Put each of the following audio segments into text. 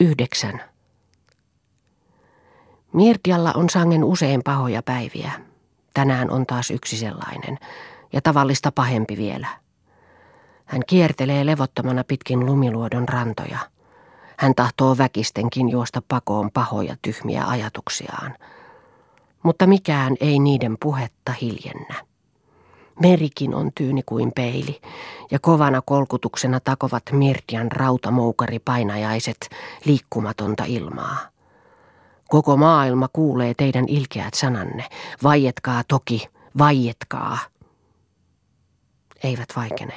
Yhdeksän. Mirtialla on sangen usein pahoja päiviä. Tänään on taas yksi sellainen, ja tavallista pahempi vielä. Hän kiertelee levottomana pitkin lumiluodon rantoja. Hän tahtoo väkistenkin juosta pakoon pahoja tyhmiä ajatuksiaan. Mutta mikään ei niiden puhetta hiljennä. Merikin on tyyni kuin peili, ja kovana kolkutuksena takovat Mirtian rautamoukaripainajaiset liikkumatonta ilmaa. Koko maailma kuulee teidän ilkeät sananne. Vaietkaa toki, vaietkaa. Eivät vaikene.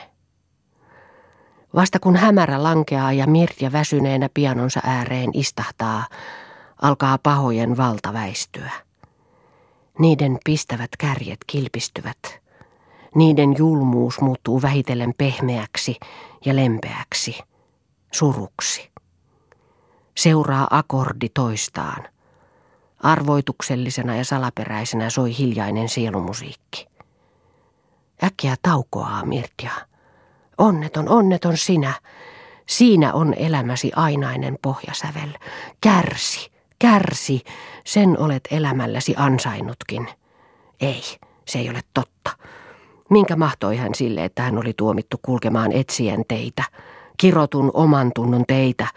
Vasta kun hämärä lankeaa ja Mirja väsyneenä pianonsa ääreen istahtaa, alkaa pahojen valta väistyä. Niiden pistävät kärjet kilpistyvät – niiden julmuus muuttuu vähitellen pehmeäksi ja lempeäksi, suruksi. Seuraa akordi toistaan. Arvoituksellisena ja salaperäisenä soi hiljainen sielumusiikki. Äkkiä taukoaa Mirtia. Onneton, onneton sinä. Siinä on elämäsi ainainen pohjasävel. Kärsi, kärsi, sen olet elämälläsi ansainnutkin. Ei, se ei ole totta. Minkä mahtoi hän sille, että hän oli tuomittu kulkemaan etsien teitä, kirotun oman tunnon teitä,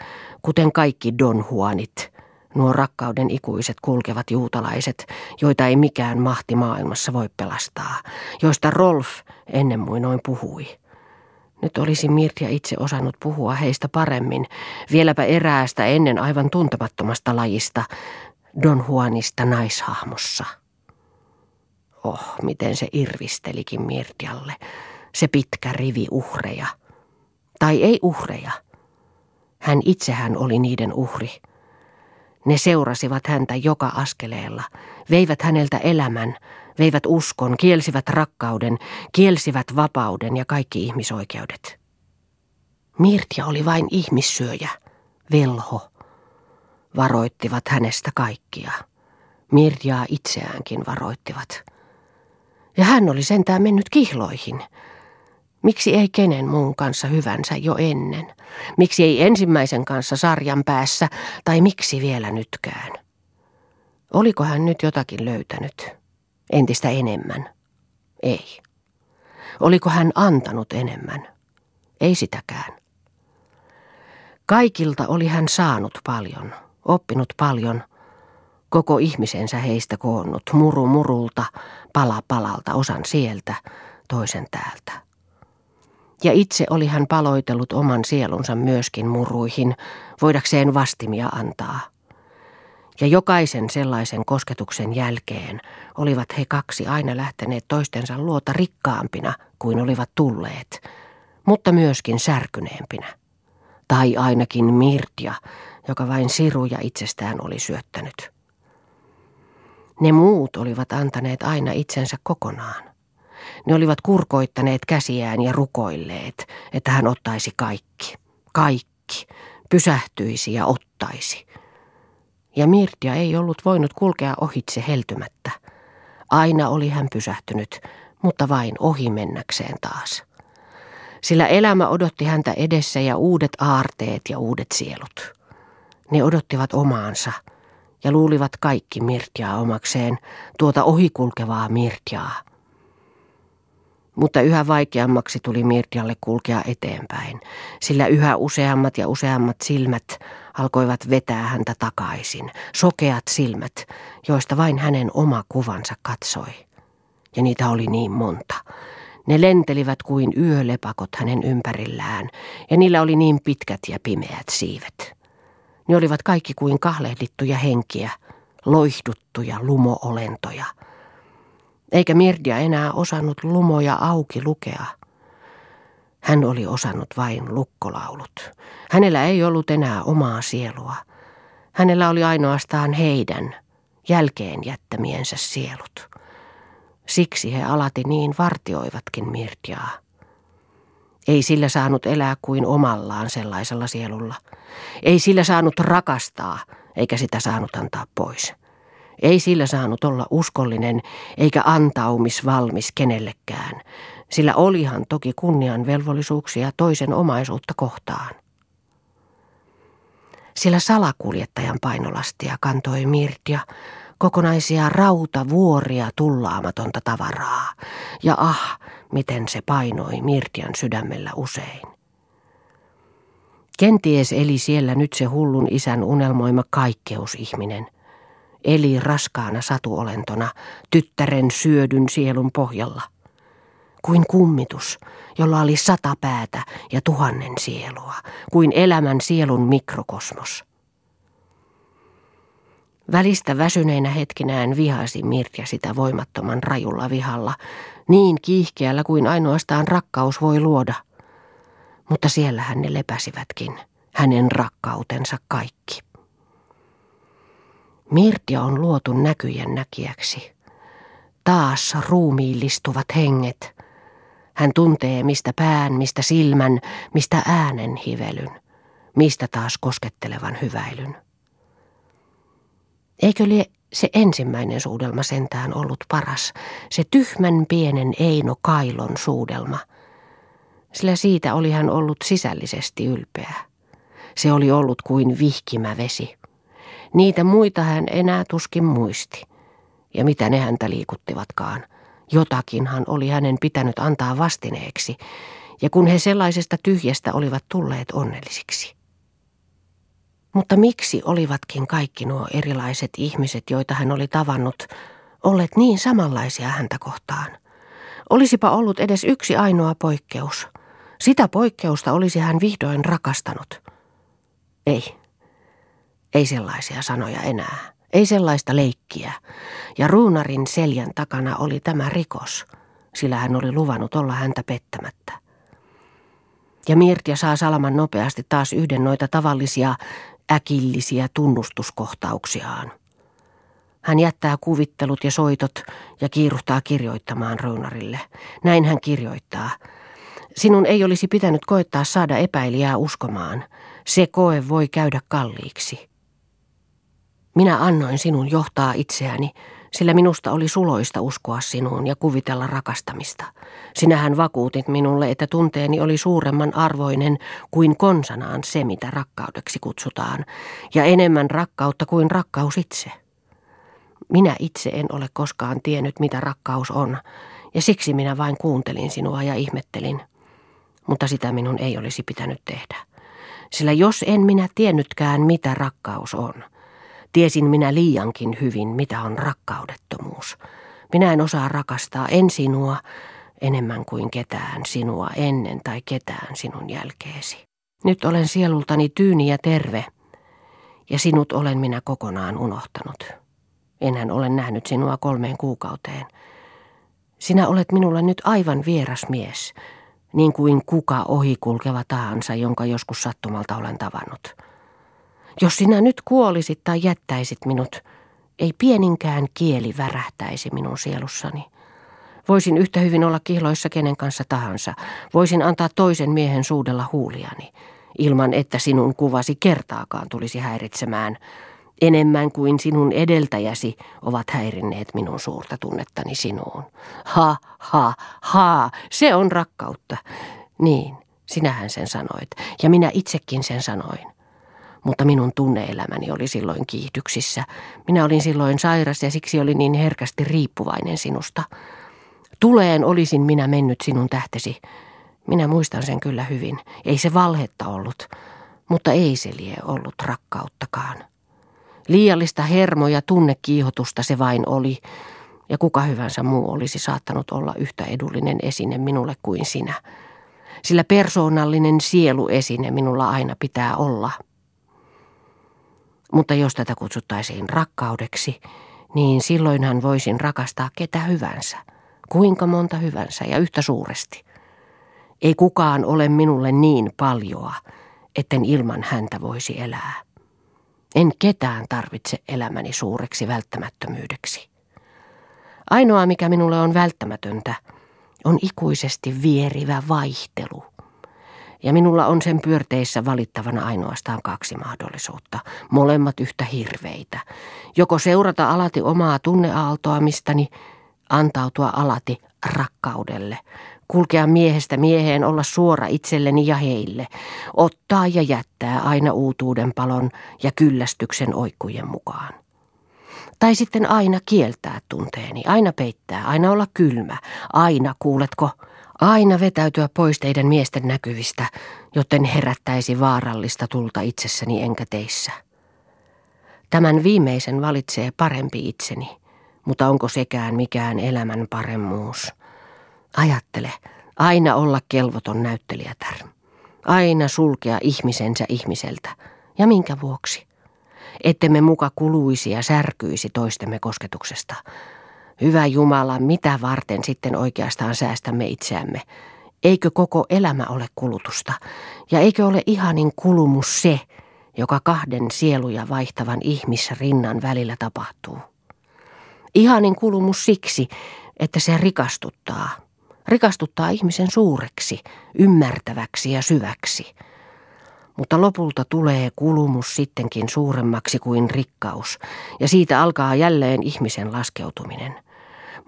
kuten kaikki Don Juanit, nuo rakkauden ikuiset kulkevat juutalaiset, joita ei mikään mahti maailmassa voi pelastaa, joista Rolf ennen muinoin puhui. Nyt olisi Mirtia itse osannut puhua heistä paremmin, vieläpä eräästä ennen aivan tuntemattomasta lajista, Don Juanista naishahmossa. Oh, miten se irvistelikin Mirtialle, se pitkä rivi uhreja. Tai ei uhreja. Hän itsehän oli niiden uhri. Ne seurasivat häntä joka askeleella, veivät häneltä elämän, veivät uskon, kielsivät rakkauden, kielsivät vapauden ja kaikki ihmisoikeudet. Mirtia oli vain ihmissyöjä, velho. Varoittivat hänestä kaikkia. Mirjaa itseäänkin varoittivat. Ja hän oli sentään mennyt kihloihin. Miksi ei kenen muun kanssa hyvänsä jo ennen? Miksi ei ensimmäisen kanssa sarjan päässä, tai miksi vielä nytkään? Oliko hän nyt jotakin löytänyt? Entistä enemmän? Ei. Oliko hän antanut enemmän? Ei sitäkään. Kaikilta oli hän saanut paljon, oppinut paljon, koko ihmisensä heistä koonnut, muru murulta, pala palalta, osan sieltä, toisen täältä. Ja itse oli hän paloitellut oman sielunsa myöskin muruihin, voidakseen vastimia antaa. Ja jokaisen sellaisen kosketuksen jälkeen olivat he kaksi aina lähteneet toistensa luota rikkaampina kuin olivat tulleet, mutta myöskin särkyneempinä. Tai ainakin Mirtia, joka vain siruja itsestään oli syöttänyt. Ne muut olivat antaneet aina itsensä kokonaan. Ne olivat kurkoittaneet käsiään ja rukoilleet, että hän ottaisi kaikki, kaikki, pysähtyisi ja ottaisi. Ja Mirtia ei ollut voinut kulkea ohitse heltymättä. Aina oli hän pysähtynyt, mutta vain ohi mennäkseen taas. Sillä elämä odotti häntä edessä ja uudet aarteet ja uudet sielut. Ne odottivat omaansa – ja luulivat kaikki Mirtiaa omakseen, tuota ohikulkevaa Mirtiaa. Mutta yhä vaikeammaksi tuli Mirtialle kulkea eteenpäin, sillä yhä useammat ja useammat silmät alkoivat vetää häntä takaisin, sokeat silmät, joista vain hänen oma kuvansa katsoi. Ja niitä oli niin monta. Ne lentelivät kuin yölepakot hänen ympärillään, ja niillä oli niin pitkät ja pimeät siivet. Ne olivat kaikki kuin kahlehdittuja henkiä, loihduttuja lumoolentoja. Eikä Mirdia enää osannut lumoja auki lukea. Hän oli osannut vain lukkolaulut. Hänellä ei ollut enää omaa sielua. Hänellä oli ainoastaan heidän, jälkeen jättämiensä sielut. Siksi he alati niin vartioivatkin Mirdiaa. Ei sillä saanut elää kuin omallaan sellaisella sielulla. Ei sillä saanut rakastaa, eikä sitä saanut antaa pois. Ei sillä saanut olla uskollinen eikä antaumisvalmis kenellekään, sillä olihan toki kunnian velvollisuuksia toisen omaisuutta kohtaan. Sillä salakuljettajan painolastia kantoi Mirtia, kokonaisia rautavuoria tullaamatonta tavaraa. Ja ah, miten se painoi Mirtian sydämellä usein. Kenties eli siellä nyt se hullun isän unelmoima kaikkeusihminen. Eli raskaana satuolentona, tyttären syödyn sielun pohjalla. Kuin kummitus, jolla oli sata päätä ja tuhannen sielua, kuin elämän sielun mikrokosmos. Välistä väsyneinä hetkinään vihasi Mirja sitä voimattoman rajulla vihalla, niin kiihkeällä kuin ainoastaan rakkaus voi luoda. Mutta siellähän ne lepäsivätkin, hänen rakkautensa kaikki. Mirtia on luotu näkyjen näkijäksi. Taas ruumiillistuvat henget. Hän tuntee mistä pään, mistä silmän, mistä äänen hivelyn, mistä taas koskettelevan hyväilyn. Eikö lie se ensimmäinen suudelma sentään ollut paras, se tyhmän pienen Eino Kailon suudelma, sillä siitä oli hän ollut sisällisesti ylpeä. Se oli ollut kuin vihkimä vesi. Niitä muita hän enää tuskin muisti. Ja mitä ne häntä liikuttivatkaan. Jotakinhan oli hänen pitänyt antaa vastineeksi, ja kun he sellaisesta tyhjästä olivat tulleet onnellisiksi. Mutta miksi olivatkin kaikki nuo erilaiset ihmiset, joita hän oli tavannut, olleet niin samanlaisia häntä kohtaan? Olisipa ollut edes yksi ainoa poikkeus. Sitä poikkeusta olisi hän vihdoin rakastanut. Ei. Ei sellaisia sanoja enää. Ei sellaista leikkiä. Ja ruunarin seljän takana oli tämä rikos, sillä hän oli luvannut olla häntä pettämättä. Ja Mirtia saa Salaman nopeasti taas yhden noita tavallisia äkillisiä tunnustuskohtauksiaan. Hän jättää kuvittelut ja soitot ja kiiruhtaa kirjoittamaan Rounarille. Näin hän kirjoittaa. Sinun ei olisi pitänyt koettaa saada epäilijää uskomaan. Se koe voi käydä kalliiksi. Minä annoin sinun johtaa itseäni, sillä minusta oli suloista uskoa sinuun ja kuvitella rakastamista. Sinähän vakuutit minulle, että tunteeni oli suuremman arvoinen kuin konsanaan se, mitä rakkaudeksi kutsutaan, ja enemmän rakkautta kuin rakkaus itse. Minä itse en ole koskaan tiennyt, mitä rakkaus on, ja siksi minä vain kuuntelin sinua ja ihmettelin. Mutta sitä minun ei olisi pitänyt tehdä. Sillä jos en minä tiennytkään, mitä rakkaus on – Tiesin minä liiankin hyvin, mitä on rakkaudettomuus. Minä en osaa rakastaa en sinua enemmän kuin ketään sinua ennen tai ketään sinun jälkeesi. Nyt olen sielultani tyyni ja terve, ja sinut olen minä kokonaan unohtanut. Enhän ole nähnyt sinua kolmeen kuukauteen. Sinä olet minulle nyt aivan vieras mies, niin kuin kuka ohikulkeva tahansa, jonka joskus sattumalta olen tavannut. Jos sinä nyt kuolisit tai jättäisit minut, ei pieninkään kieli värähtäisi minun sielussani. Voisin yhtä hyvin olla kihloissa kenen kanssa tahansa. Voisin antaa toisen miehen suudella huuliani, ilman että sinun kuvasi kertaakaan tulisi häiritsemään, enemmän kuin sinun edeltäjäsi ovat häirinneet minun suurta tunnettani sinuun. Ha, ha, ha, se on rakkautta. Niin, sinähän sen sanoit, ja minä itsekin sen sanoin mutta minun tunneelämäni oli silloin kiihdyksissä. Minä olin silloin sairas ja siksi olin niin herkästi riippuvainen sinusta. Tuleen olisin minä mennyt sinun tähtesi. Minä muistan sen kyllä hyvin. Ei se valhetta ollut, mutta ei se lie ollut rakkauttakaan. Liiallista hermo- ja tunnekiihotusta se vain oli, ja kuka hyvänsä muu olisi saattanut olla yhtä edullinen esine minulle kuin sinä. Sillä persoonallinen sieluesine minulla aina pitää olla – mutta jos tätä kutsuttaisiin rakkaudeksi, niin silloinhan voisin rakastaa ketä hyvänsä, kuinka monta hyvänsä ja yhtä suuresti. Ei kukaan ole minulle niin paljoa, etten ilman häntä voisi elää. En ketään tarvitse elämäni suureksi välttämättömyydeksi. Ainoa, mikä minulle on välttämätöntä, on ikuisesti vierivä vaihtelu – ja minulla on sen pyörteissä valittavana ainoastaan kaksi mahdollisuutta, molemmat yhtä hirveitä. Joko seurata alati omaa tunneaaltoamistani, antautua alati rakkaudelle, kulkea miehestä mieheen, olla suora itselleni ja heille, ottaa ja jättää aina uutuuden palon ja kyllästyksen oikkujen mukaan. Tai sitten aina kieltää tunteeni, aina peittää, aina olla kylmä, aina, kuuletko, aina vetäytyä pois teidän miesten näkyvistä, joten herättäisi vaarallista tulta itsessäni enkä teissä. Tämän viimeisen valitsee parempi itseni, mutta onko sekään mikään elämän paremmuus? Ajattele, aina olla kelvoton näyttelijätär. Aina sulkea ihmisensä ihmiseltä. Ja minkä vuoksi? Ettemme muka kuluisi ja särkyisi toistemme kosketuksesta. Hyvä Jumala, mitä varten sitten oikeastaan säästämme itseämme? Eikö koko elämä ole kulutusta? Ja eikö ole ihanin kulumus se, joka kahden sieluja vaihtavan ihmisrinnan välillä tapahtuu? Ihanin kulumus siksi, että se rikastuttaa. Rikastuttaa ihmisen suureksi, ymmärtäväksi ja syväksi. Mutta lopulta tulee kulumus sittenkin suuremmaksi kuin rikkaus, ja siitä alkaa jälleen ihmisen laskeutuminen –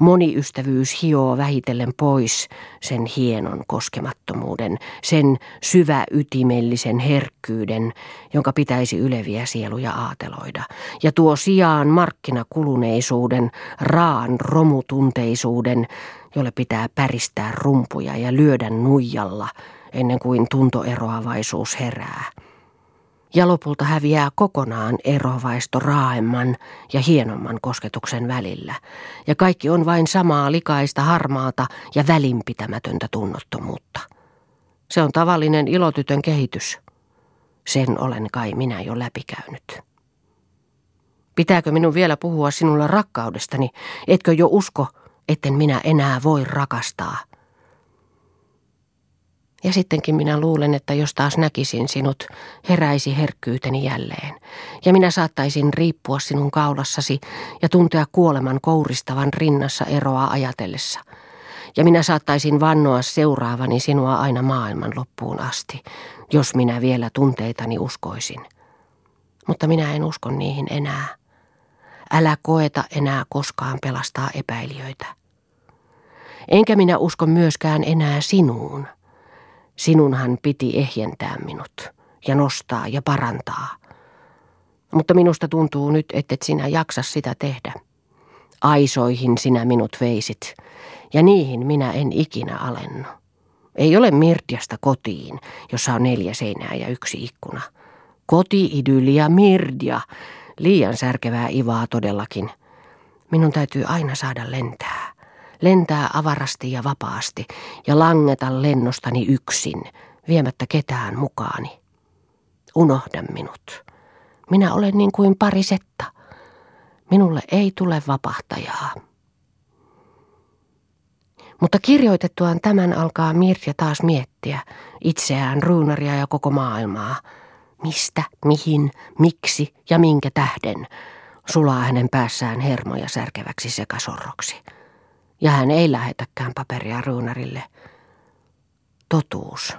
Moniystävyys hioo vähitellen pois sen hienon koskemattomuuden, sen syvä ytimellisen herkkyyden, jonka pitäisi yleviä sieluja aateloida, ja tuo sijaan markkinakuluneisuuden, raan romutunteisuuden, jolle pitää päristää rumpuja ja lyödä nuijalla ennen kuin tuntoeroavaisuus herää ja lopulta häviää kokonaan erovaisto raaemman ja hienomman kosketuksen välillä, ja kaikki on vain samaa likaista harmaata ja välinpitämätöntä tunnottomuutta. Se on tavallinen ilotytön kehitys. Sen olen kai minä jo läpikäynyt. Pitääkö minun vielä puhua sinulle rakkaudestani? Etkö jo usko, etten minä enää voi rakastaa – ja sittenkin minä luulen, että jos taas näkisin sinut, heräisi herkkyyteni jälleen. Ja minä saattaisin riippua sinun kaulassasi ja tuntea kuoleman kouristavan rinnassa eroa ajatellessa. Ja minä saattaisin vannoa seuraavani sinua aina maailman loppuun asti, jos minä vielä tunteitani uskoisin. Mutta minä en usko niihin enää. Älä koeta enää koskaan pelastaa epäilijöitä. Enkä minä usko myöskään enää sinuun. Sinunhan piti ehjentää minut ja nostaa ja parantaa. Mutta minusta tuntuu nyt, et sinä jaksa sitä tehdä. Aisoihin sinä minut veisit, ja niihin minä en ikinä alennu. Ei ole Mirdiasta kotiin, jossa on neljä seinää ja yksi ikkuna. Koti-idyllia Mirdia, liian särkevää ivaa todellakin. Minun täytyy aina saada lentää lentää avarasti ja vapaasti ja langeta lennostani yksin, viemättä ketään mukaani. Unohda minut. Minä olen niin kuin parisetta. Minulle ei tule vapahtajaa. Mutta kirjoitettuaan tämän alkaa Mirja taas miettiä itseään, ruunaria ja koko maailmaa. Mistä, mihin, miksi ja minkä tähden sulaa hänen päässään hermoja särkeväksi sekasorroksi ja hän ei lähetäkään paperia ruunarille. Totuus.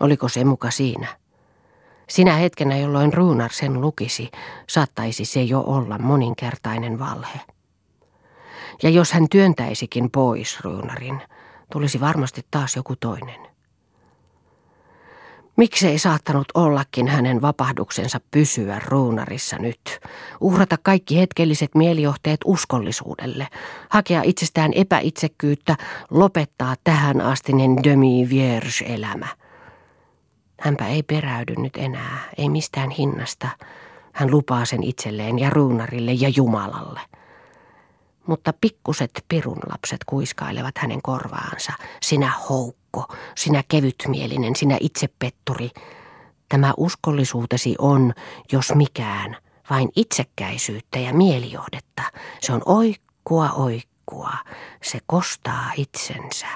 Oliko se muka siinä? Sinä hetkenä, jolloin ruunar sen lukisi, saattaisi se jo olla moninkertainen valhe. Ja jos hän työntäisikin pois ruunarin, tulisi varmasti taas joku toinen. Miksei saattanut ollakin hänen vapahduksensa pysyä ruunarissa nyt, uhrata kaikki hetkelliset mielijohteet uskollisuudelle, hakea itsestään epäitsekkyyttä, lopettaa tähän astinen demi-vierge-elämä. Hänpä ei peräydy nyt enää, ei mistään hinnasta. Hän lupaa sen itselleen ja ruunarille ja Jumalalle. Mutta pikkuset pirunlapset kuiskailevat hänen korvaansa. Sinä houk Ukko, sinä kevytmielinen, sinä itsepetturi. Tämä uskollisuutesi on, jos mikään, vain itsekkäisyyttä ja mielijohdetta. Se on oikkua oikkua, se kostaa itsensä.